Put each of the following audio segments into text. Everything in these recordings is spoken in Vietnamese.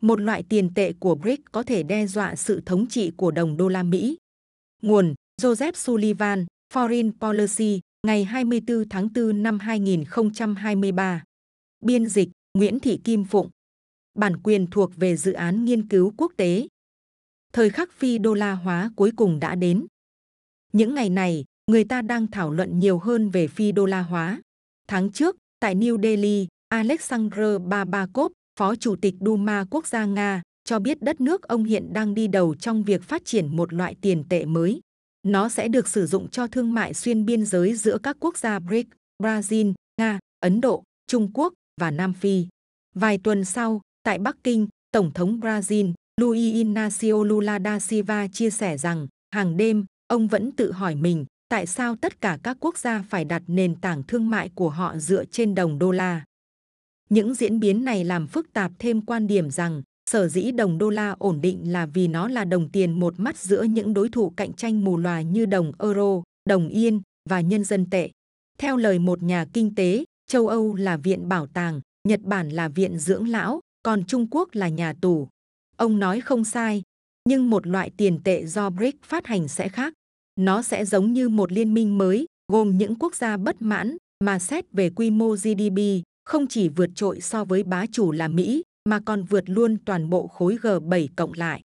một loại tiền tệ của BRICS có thể đe dọa sự thống trị của đồng đô la Mỹ. Nguồn Joseph Sullivan, Foreign Policy, ngày 24 tháng 4 năm 2023. Biên dịch Nguyễn Thị Kim Phụng. Bản quyền thuộc về dự án nghiên cứu quốc tế. Thời khắc phi đô la hóa cuối cùng đã đến. Những ngày này, người ta đang thảo luận nhiều hơn về phi đô la hóa. Tháng trước, tại New Delhi, Alexander Babakov, Phó Chủ tịch Duma Quốc gia Nga, cho biết đất nước ông hiện đang đi đầu trong việc phát triển một loại tiền tệ mới. Nó sẽ được sử dụng cho thương mại xuyên biên giới giữa các quốc gia BRIC, Brazil, Nga, Ấn Độ, Trung Quốc và Nam Phi. Vài tuần sau, tại Bắc Kinh, Tổng thống Brazil Luiz Inácio Lula da Silva chia sẻ rằng, hàng đêm, ông vẫn tự hỏi mình tại sao tất cả các quốc gia phải đặt nền tảng thương mại của họ dựa trên đồng đô la. Những diễn biến này làm phức tạp thêm quan điểm rằng sở dĩ đồng đô la ổn định là vì nó là đồng tiền một mắt giữa những đối thủ cạnh tranh mù loà như đồng euro, đồng yên và nhân dân tệ. Theo lời một nhà kinh tế, châu Âu là viện bảo tàng, Nhật Bản là viện dưỡng lão, còn Trung Quốc là nhà tù. Ông nói không sai, nhưng một loại tiền tệ do BRIC phát hành sẽ khác. Nó sẽ giống như một liên minh mới, gồm những quốc gia bất mãn, mà xét về quy mô GDP, không chỉ vượt trội so với bá chủ là Mỹ, mà còn vượt luôn toàn bộ khối G7 cộng lại.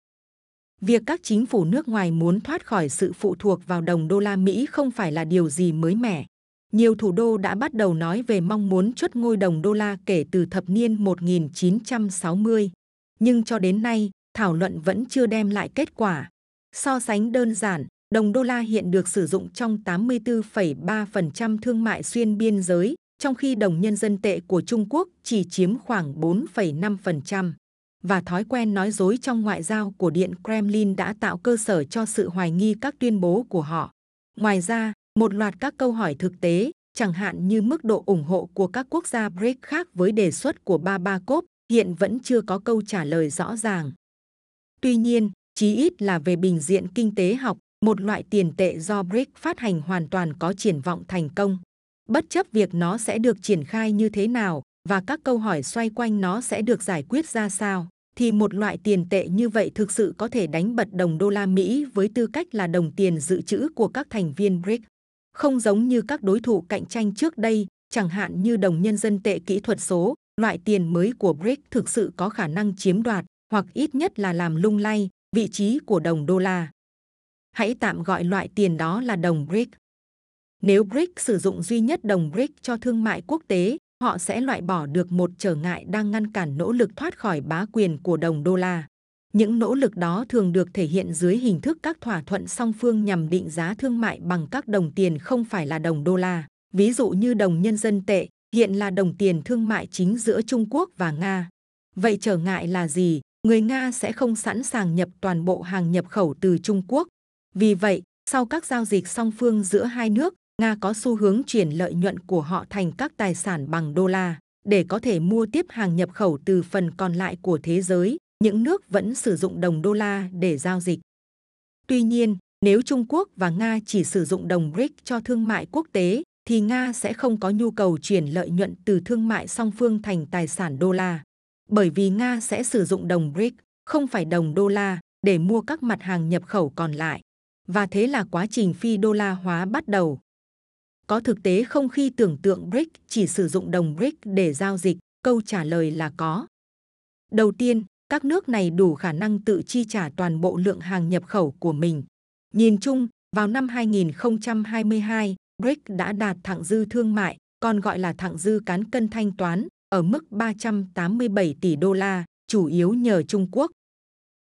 Việc các chính phủ nước ngoài muốn thoát khỏi sự phụ thuộc vào đồng đô la Mỹ không phải là điều gì mới mẻ. Nhiều thủ đô đã bắt đầu nói về mong muốn chốt ngôi đồng đô la kể từ thập niên 1960. Nhưng cho đến nay, thảo luận vẫn chưa đem lại kết quả. So sánh đơn giản, đồng đô la hiện được sử dụng trong 84,3% thương mại xuyên biên giới, trong khi đồng nhân dân tệ của Trung Quốc chỉ chiếm khoảng 4,5%. Và thói quen nói dối trong ngoại giao của Điện Kremlin đã tạo cơ sở cho sự hoài nghi các tuyên bố của họ. Ngoài ra, một loạt các câu hỏi thực tế, chẳng hạn như mức độ ủng hộ của các quốc gia BRICS khác với đề xuất của Babakov, hiện vẫn chưa có câu trả lời rõ ràng. Tuy nhiên, chí ít là về bình diện kinh tế học, một loại tiền tệ do BRICS phát hành hoàn toàn có triển vọng thành công. Bất chấp việc nó sẽ được triển khai như thế nào và các câu hỏi xoay quanh nó sẽ được giải quyết ra sao, thì một loại tiền tệ như vậy thực sự có thể đánh bật đồng đô la Mỹ với tư cách là đồng tiền dự trữ của các thành viên BRICS. Không giống như các đối thủ cạnh tranh trước đây, chẳng hạn như đồng nhân dân tệ kỹ thuật số, loại tiền mới của BRICS thực sự có khả năng chiếm đoạt hoặc ít nhất là làm lung lay vị trí của đồng đô la. Hãy tạm gọi loại tiền đó là đồng BRICS. Nếu BRICS sử dụng duy nhất đồng BRICS cho thương mại quốc tế, họ sẽ loại bỏ được một trở ngại đang ngăn cản nỗ lực thoát khỏi bá quyền của đồng đô la. Những nỗ lực đó thường được thể hiện dưới hình thức các thỏa thuận song phương nhằm định giá thương mại bằng các đồng tiền không phải là đồng đô la, ví dụ như đồng nhân dân tệ, hiện là đồng tiền thương mại chính giữa Trung Quốc và Nga. Vậy trở ngại là gì? Người Nga sẽ không sẵn sàng nhập toàn bộ hàng nhập khẩu từ Trung Quốc. Vì vậy, sau các giao dịch song phương giữa hai nước, Nga có xu hướng chuyển lợi nhuận của họ thành các tài sản bằng đô la để có thể mua tiếp hàng nhập khẩu từ phần còn lại của thế giới. Những nước vẫn sử dụng đồng đô la để giao dịch. Tuy nhiên, nếu Trung Quốc và Nga chỉ sử dụng đồng BRIC cho thương mại quốc tế, thì Nga sẽ không có nhu cầu chuyển lợi nhuận từ thương mại song phương thành tài sản đô la. Bởi vì Nga sẽ sử dụng đồng BRIC, không phải đồng đô la, để mua các mặt hàng nhập khẩu còn lại. Và thế là quá trình phi đô la hóa bắt đầu. Có thực tế không khi tưởng tượng BRIC chỉ sử dụng đồng BRIC để giao dịch? Câu trả lời là có. Đầu tiên, các nước này đủ khả năng tự chi trả toàn bộ lượng hàng nhập khẩu của mình. Nhìn chung, vào năm 2022, BRIC đã đạt thặng dư thương mại, còn gọi là thặng dư cán cân thanh toán, ở mức 387 tỷ đô la, chủ yếu nhờ Trung Quốc.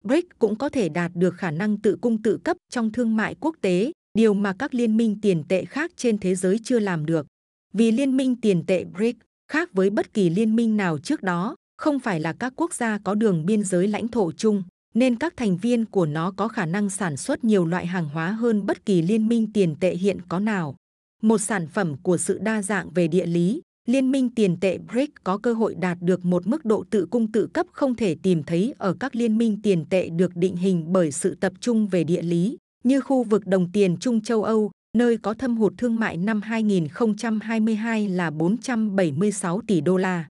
BRIC cũng có thể đạt được khả năng tự cung tự cấp trong thương mại quốc tế, điều mà các liên minh tiền tệ khác trên thế giới chưa làm được. Vì liên minh tiền tệ BRICS khác với bất kỳ liên minh nào trước đó, không phải là các quốc gia có đường biên giới lãnh thổ chung, nên các thành viên của nó có khả năng sản xuất nhiều loại hàng hóa hơn bất kỳ liên minh tiền tệ hiện có nào. Một sản phẩm của sự đa dạng về địa lý, Liên minh tiền tệ BRICS có cơ hội đạt được một mức độ tự cung tự cấp không thể tìm thấy ở các liên minh tiền tệ được định hình bởi sự tập trung về địa lý, như khu vực đồng tiền Trung châu Âu, nơi có thâm hụt thương mại năm 2022 là 476 tỷ đô la.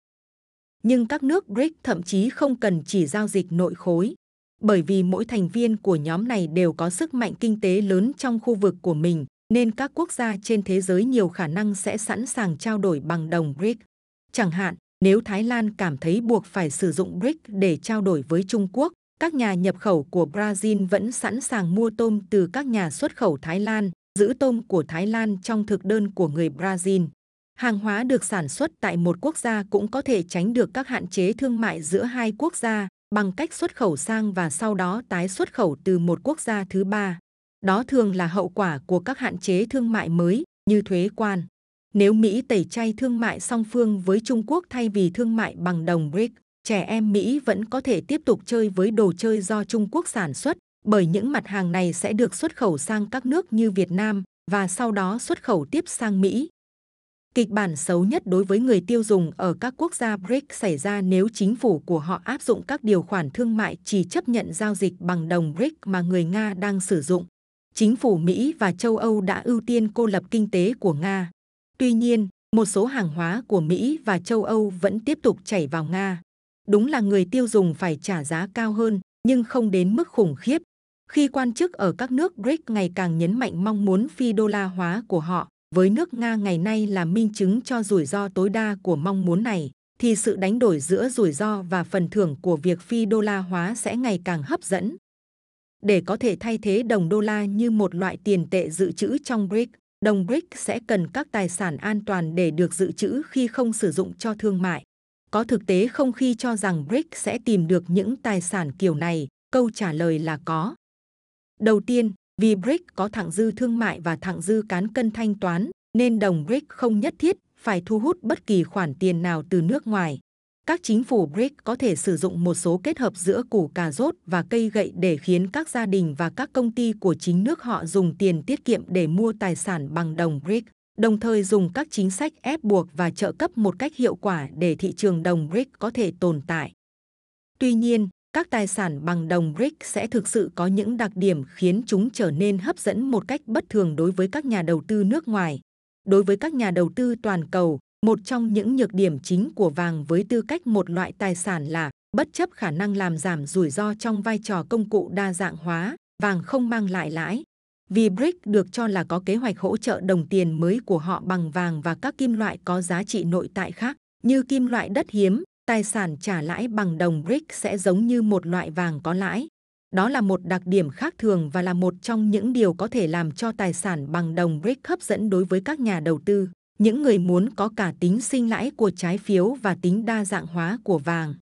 nhưng các nước BRIC thậm chí không cần chỉ giao dịch nội khối. Bởi vì mỗi thành viên của nhóm này đều có sức mạnh kinh tế lớn trong khu vực của mình, nên các quốc gia trên thế giới nhiều khả năng sẽ sẵn sàng trao đổi bằng đồng BRIC. Chẳng hạn, nếu Thái Lan cảm thấy buộc phải sử dụng BRIC để trao đổi với Trung Quốc, các nhà nhập khẩu của Brazil vẫn sẵn sàng mua tôm từ các nhà xuất khẩu Thái Lan, giữ tôm của Thái Lan trong thực đơn của người Brazil. Hàng hóa được sản xuất tại một quốc gia cũng có thể tránh được các hạn chế thương mại giữa hai quốc gia bằng cách xuất khẩu sang và sau đó tái xuất khẩu từ một quốc gia thứ ba. Đó thường là hậu quả của các hạn chế thương mại mới như thuế quan. Nếu Mỹ tẩy chay thương mại song phương với Trung Quốc thay vì thương mại bằng đồng BRICS, trẻ em Mỹ vẫn có thể tiếp tục chơi với đồ chơi do Trung Quốc sản xuất, bởi những mặt hàng này sẽ được xuất khẩu sang các nước như Việt Nam và sau đó xuất khẩu tiếp sang Mỹ. Kịch bản xấu nhất đối với người tiêu dùng ở các quốc gia BRICS xảy ra nếu chính phủ của họ áp dụng các điều khoản thương mại chỉ chấp nhận giao dịch bằng đồng BRICS mà người Nga đang sử dụng. Chính phủ Mỹ và châu Âu đã ưu tiên cô lập kinh tế của Nga. Tuy nhiên, một số hàng hóa của Mỹ và châu Âu vẫn tiếp tục chảy vào Nga. Đúng là người tiêu dùng phải trả giá cao hơn, nhưng không đến mức khủng khiếp. Khi quan chức ở các nước BRICS ngày càng nhấn mạnh mong muốn phi đô la hóa của họ, với nước Nga ngày nay là minh chứng cho rủi ro tối đa của mong muốn này, thì sự đánh đổi giữa rủi ro và phần thưởng của việc phi đô la hóa sẽ ngày càng hấp dẫn. Để có thể thay thế đồng đô la như một loại tiền tệ dự trữ trong BRICS, đồng BRICS sẽ cần các tài sản an toàn để được dự trữ khi không sử dụng cho thương mại. Có thực tế không khi cho rằng BRIC sẽ tìm được những tài sản kiểu này? Câu trả lời là có. Đầu tiên, vì BRIC có thặng dư thương mại và thặng dư cán cân thanh toán, nên đồng BRIC không nhất thiết phải thu hút bất kỳ khoản tiền nào từ nước ngoài. Các chính phủ BRIC có thể sử dụng một số kết hợp giữa củ cà rốt và cây gậy để khiến các gia đình và các công ty của chính nước họ dùng tiền tiết kiệm để mua tài sản bằng đồng BRIC, đồng thời dùng các chính sách ép buộc và trợ cấp một cách hiệu quả để thị trường đồng BRIC có thể tồn tại. Tuy nhiên, các tài sản bằng đồng BRIC sẽ thực sự có những đặc điểm khiến chúng trở nên hấp dẫn một cách bất thường đối với các nhà đầu tư nước ngoài. Đối với các nhà đầu tư toàn cầu, một trong những nhược điểm chính của vàng với tư cách một loại tài sản là bất chấp khả năng làm giảm rủi ro trong vai trò công cụ đa dạng hóa, vàng không mang lại lãi. Vì BRIC được cho là có kế hoạch hỗ trợ đồng tiền mới của họ bằng vàng và các kim loại có giá trị nội tại khác, như kim loại đất hiếm, tài sản trả lãi bằng đồng BRIC sẽ giống như một loại vàng có lãi. Đó là một đặc điểm khác thường và là một trong những điều có thể làm cho tài sản bằng đồng BRIC hấp dẫn đối với các nhà đầu tư, những người muốn có cả tính sinh lãi của trái phiếu và tính đa dạng hóa của vàng.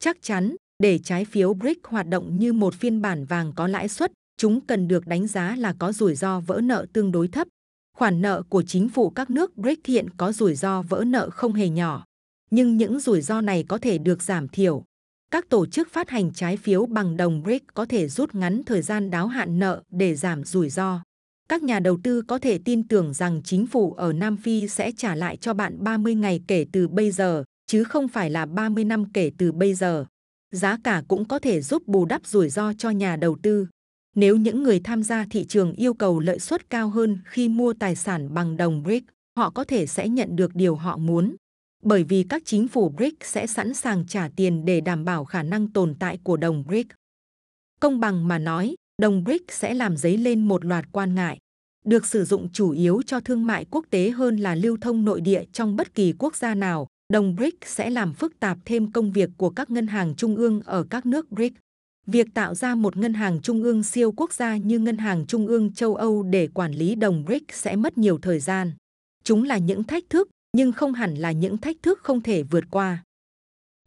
Chắc chắn, để trái phiếu BRIC hoạt động như một phiên bản vàng có lãi suất, chúng cần được đánh giá là có rủi ro vỡ nợ tương đối thấp. Khoản nợ của chính phủ các nước BRICS hiện có rủi ro vỡ nợ không hề nhỏ nhưng những rủi ro này có thể được giảm thiểu. Các tổ chức phát hành trái phiếu bằng đồng BRICS có thể rút ngắn thời gian đáo hạn nợ để giảm rủi ro. Các nhà đầu tư có thể tin tưởng rằng chính phủ ở Nam Phi sẽ trả lại cho bạn 30 ngày kể từ bây giờ, chứ không phải là 30 năm kể từ bây giờ. Giá cả cũng có thể giúp bù đắp rủi ro cho nhà đầu tư. Nếu những người tham gia thị trường yêu cầu lợi suất cao hơn khi mua tài sản bằng đồng BRIC, họ có thể sẽ nhận được điều họ muốn bởi vì các chính phủ BRIC sẽ sẵn sàng trả tiền để đảm bảo khả năng tồn tại của đồng BRIC. Công bằng mà nói, đồng BRIC sẽ làm dấy lên một loạt quan ngại, được sử dụng chủ yếu cho thương mại quốc tế hơn là lưu thông nội địa trong bất kỳ quốc gia nào. Đồng BRIC sẽ làm phức tạp thêm công việc của các ngân hàng trung ương ở các nước BRIC. Việc tạo ra một ngân hàng trung ương siêu quốc gia như Ngân hàng Trung ương châu Âu để quản lý đồng BRIC sẽ mất nhiều thời gian. Chúng là những thách thức nhưng không hẳn là những thách thức không thể vượt qua.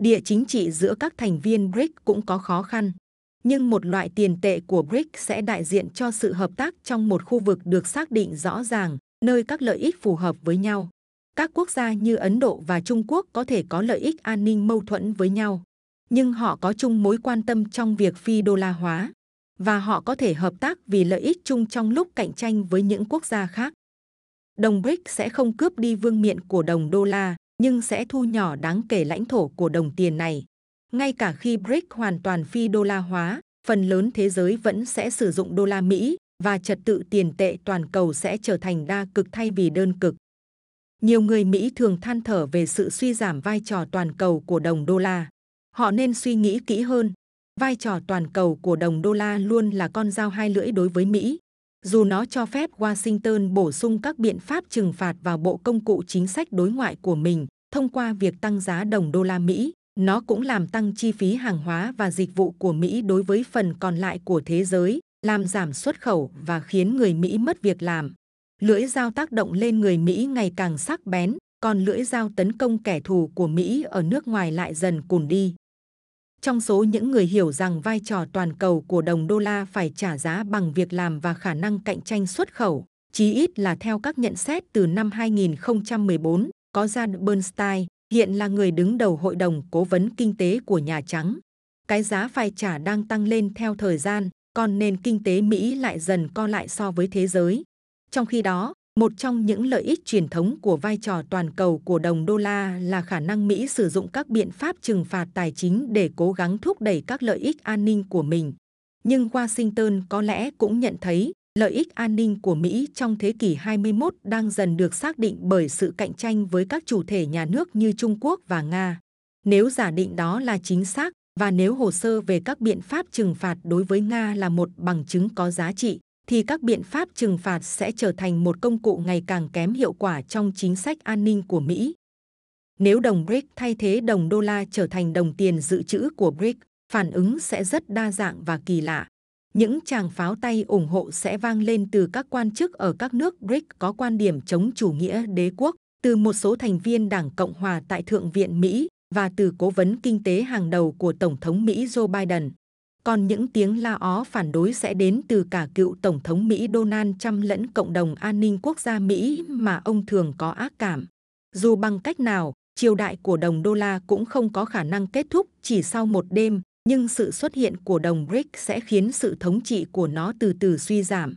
Địa chính trị giữa các thành viên BRIC cũng có khó khăn, nhưng một loại tiền tệ của BRIC sẽ đại diện cho sự hợp tác trong một khu vực được xác định rõ ràng, nơi các lợi ích phù hợp với nhau. Các quốc gia như Ấn Độ và Trung Quốc có thể có lợi ích an ninh mâu thuẫn với nhau, nhưng họ có chung mối quan tâm trong việc phi đô la hóa và họ có thể hợp tác vì lợi ích chung trong lúc cạnh tranh với những quốc gia khác đồng BRIC sẽ không cướp đi vương miện của đồng đô la, nhưng sẽ thu nhỏ đáng kể lãnh thổ của đồng tiền này. Ngay cả khi BRIC hoàn toàn phi đô la hóa, phần lớn thế giới vẫn sẽ sử dụng đô la Mỹ và trật tự tiền tệ toàn cầu sẽ trở thành đa cực thay vì đơn cực. Nhiều người Mỹ thường than thở về sự suy giảm vai trò toàn cầu của đồng đô la. Họ nên suy nghĩ kỹ hơn. Vai trò toàn cầu của đồng đô la luôn là con dao hai lưỡi đối với Mỹ. Dù nó cho phép Washington bổ sung các biện pháp trừng phạt vào bộ công cụ chính sách đối ngoại của mình thông qua việc tăng giá đồng đô la Mỹ, nó cũng làm tăng chi phí hàng hóa và dịch vụ của Mỹ đối với phần còn lại của thế giới, làm giảm xuất khẩu và khiến người Mỹ mất việc làm. Lưỡi dao tác động lên người Mỹ ngày càng sắc bén, còn lưỡi dao tấn công kẻ thù của Mỹ ở nước ngoài lại dần cùn đi. Trong số những người hiểu rằng vai trò toàn cầu của đồng đô la phải trả giá bằng việc làm và khả năng cạnh tranh xuất khẩu, chí ít là theo các nhận xét từ năm 2014, có Jan Bernstein, hiện là người đứng đầu Hội đồng Cố vấn Kinh tế của Nhà Trắng. Cái giá phải trả đang tăng lên theo thời gian, còn nền kinh tế Mỹ lại dần co lại so với thế giới. Trong khi đó, một trong những lợi ích truyền thống của vai trò toàn cầu của đồng đô la là khả năng Mỹ sử dụng các biện pháp trừng phạt tài chính để cố gắng thúc đẩy các lợi ích an ninh của mình. Nhưng Washington có lẽ cũng nhận thấy lợi ích an ninh của Mỹ trong thế kỷ 21 đang dần được xác định bởi sự cạnh tranh với các chủ thể nhà nước như Trung Quốc và Nga. Nếu giả định đó là chính xác và nếu hồ sơ về các biện pháp trừng phạt đối với Nga là một bằng chứng có giá trị, thì các biện pháp trừng phạt sẽ trở thành một công cụ ngày càng kém hiệu quả trong chính sách an ninh của Mỹ. Nếu đồng BRIC thay thế đồng đô la trở thành đồng tiền dự trữ của BRIC, phản ứng sẽ rất đa dạng và kỳ lạ. Những tràng pháo tay ủng hộ sẽ vang lên từ các quan chức ở các nước BRIC có quan điểm chống chủ nghĩa đế quốc, từ một số thành viên Đảng Cộng hòa tại Thượng viện Mỹ và từ cố vấn kinh tế hàng đầu của Tổng thống Mỹ Joe Biden. Còn những tiếng la ó phản đối sẽ đến từ cả cựu Tổng thống Mỹ Donald Trump lẫn cộng đồng an ninh quốc gia Mỹ mà ông thường có ác cảm. Dù bằng cách nào, triều đại của đồng đô la cũng không có khả năng kết thúc chỉ sau một đêm, nhưng sự xuất hiện của đồng BRIC sẽ khiến sự thống trị của nó từ từ suy giảm.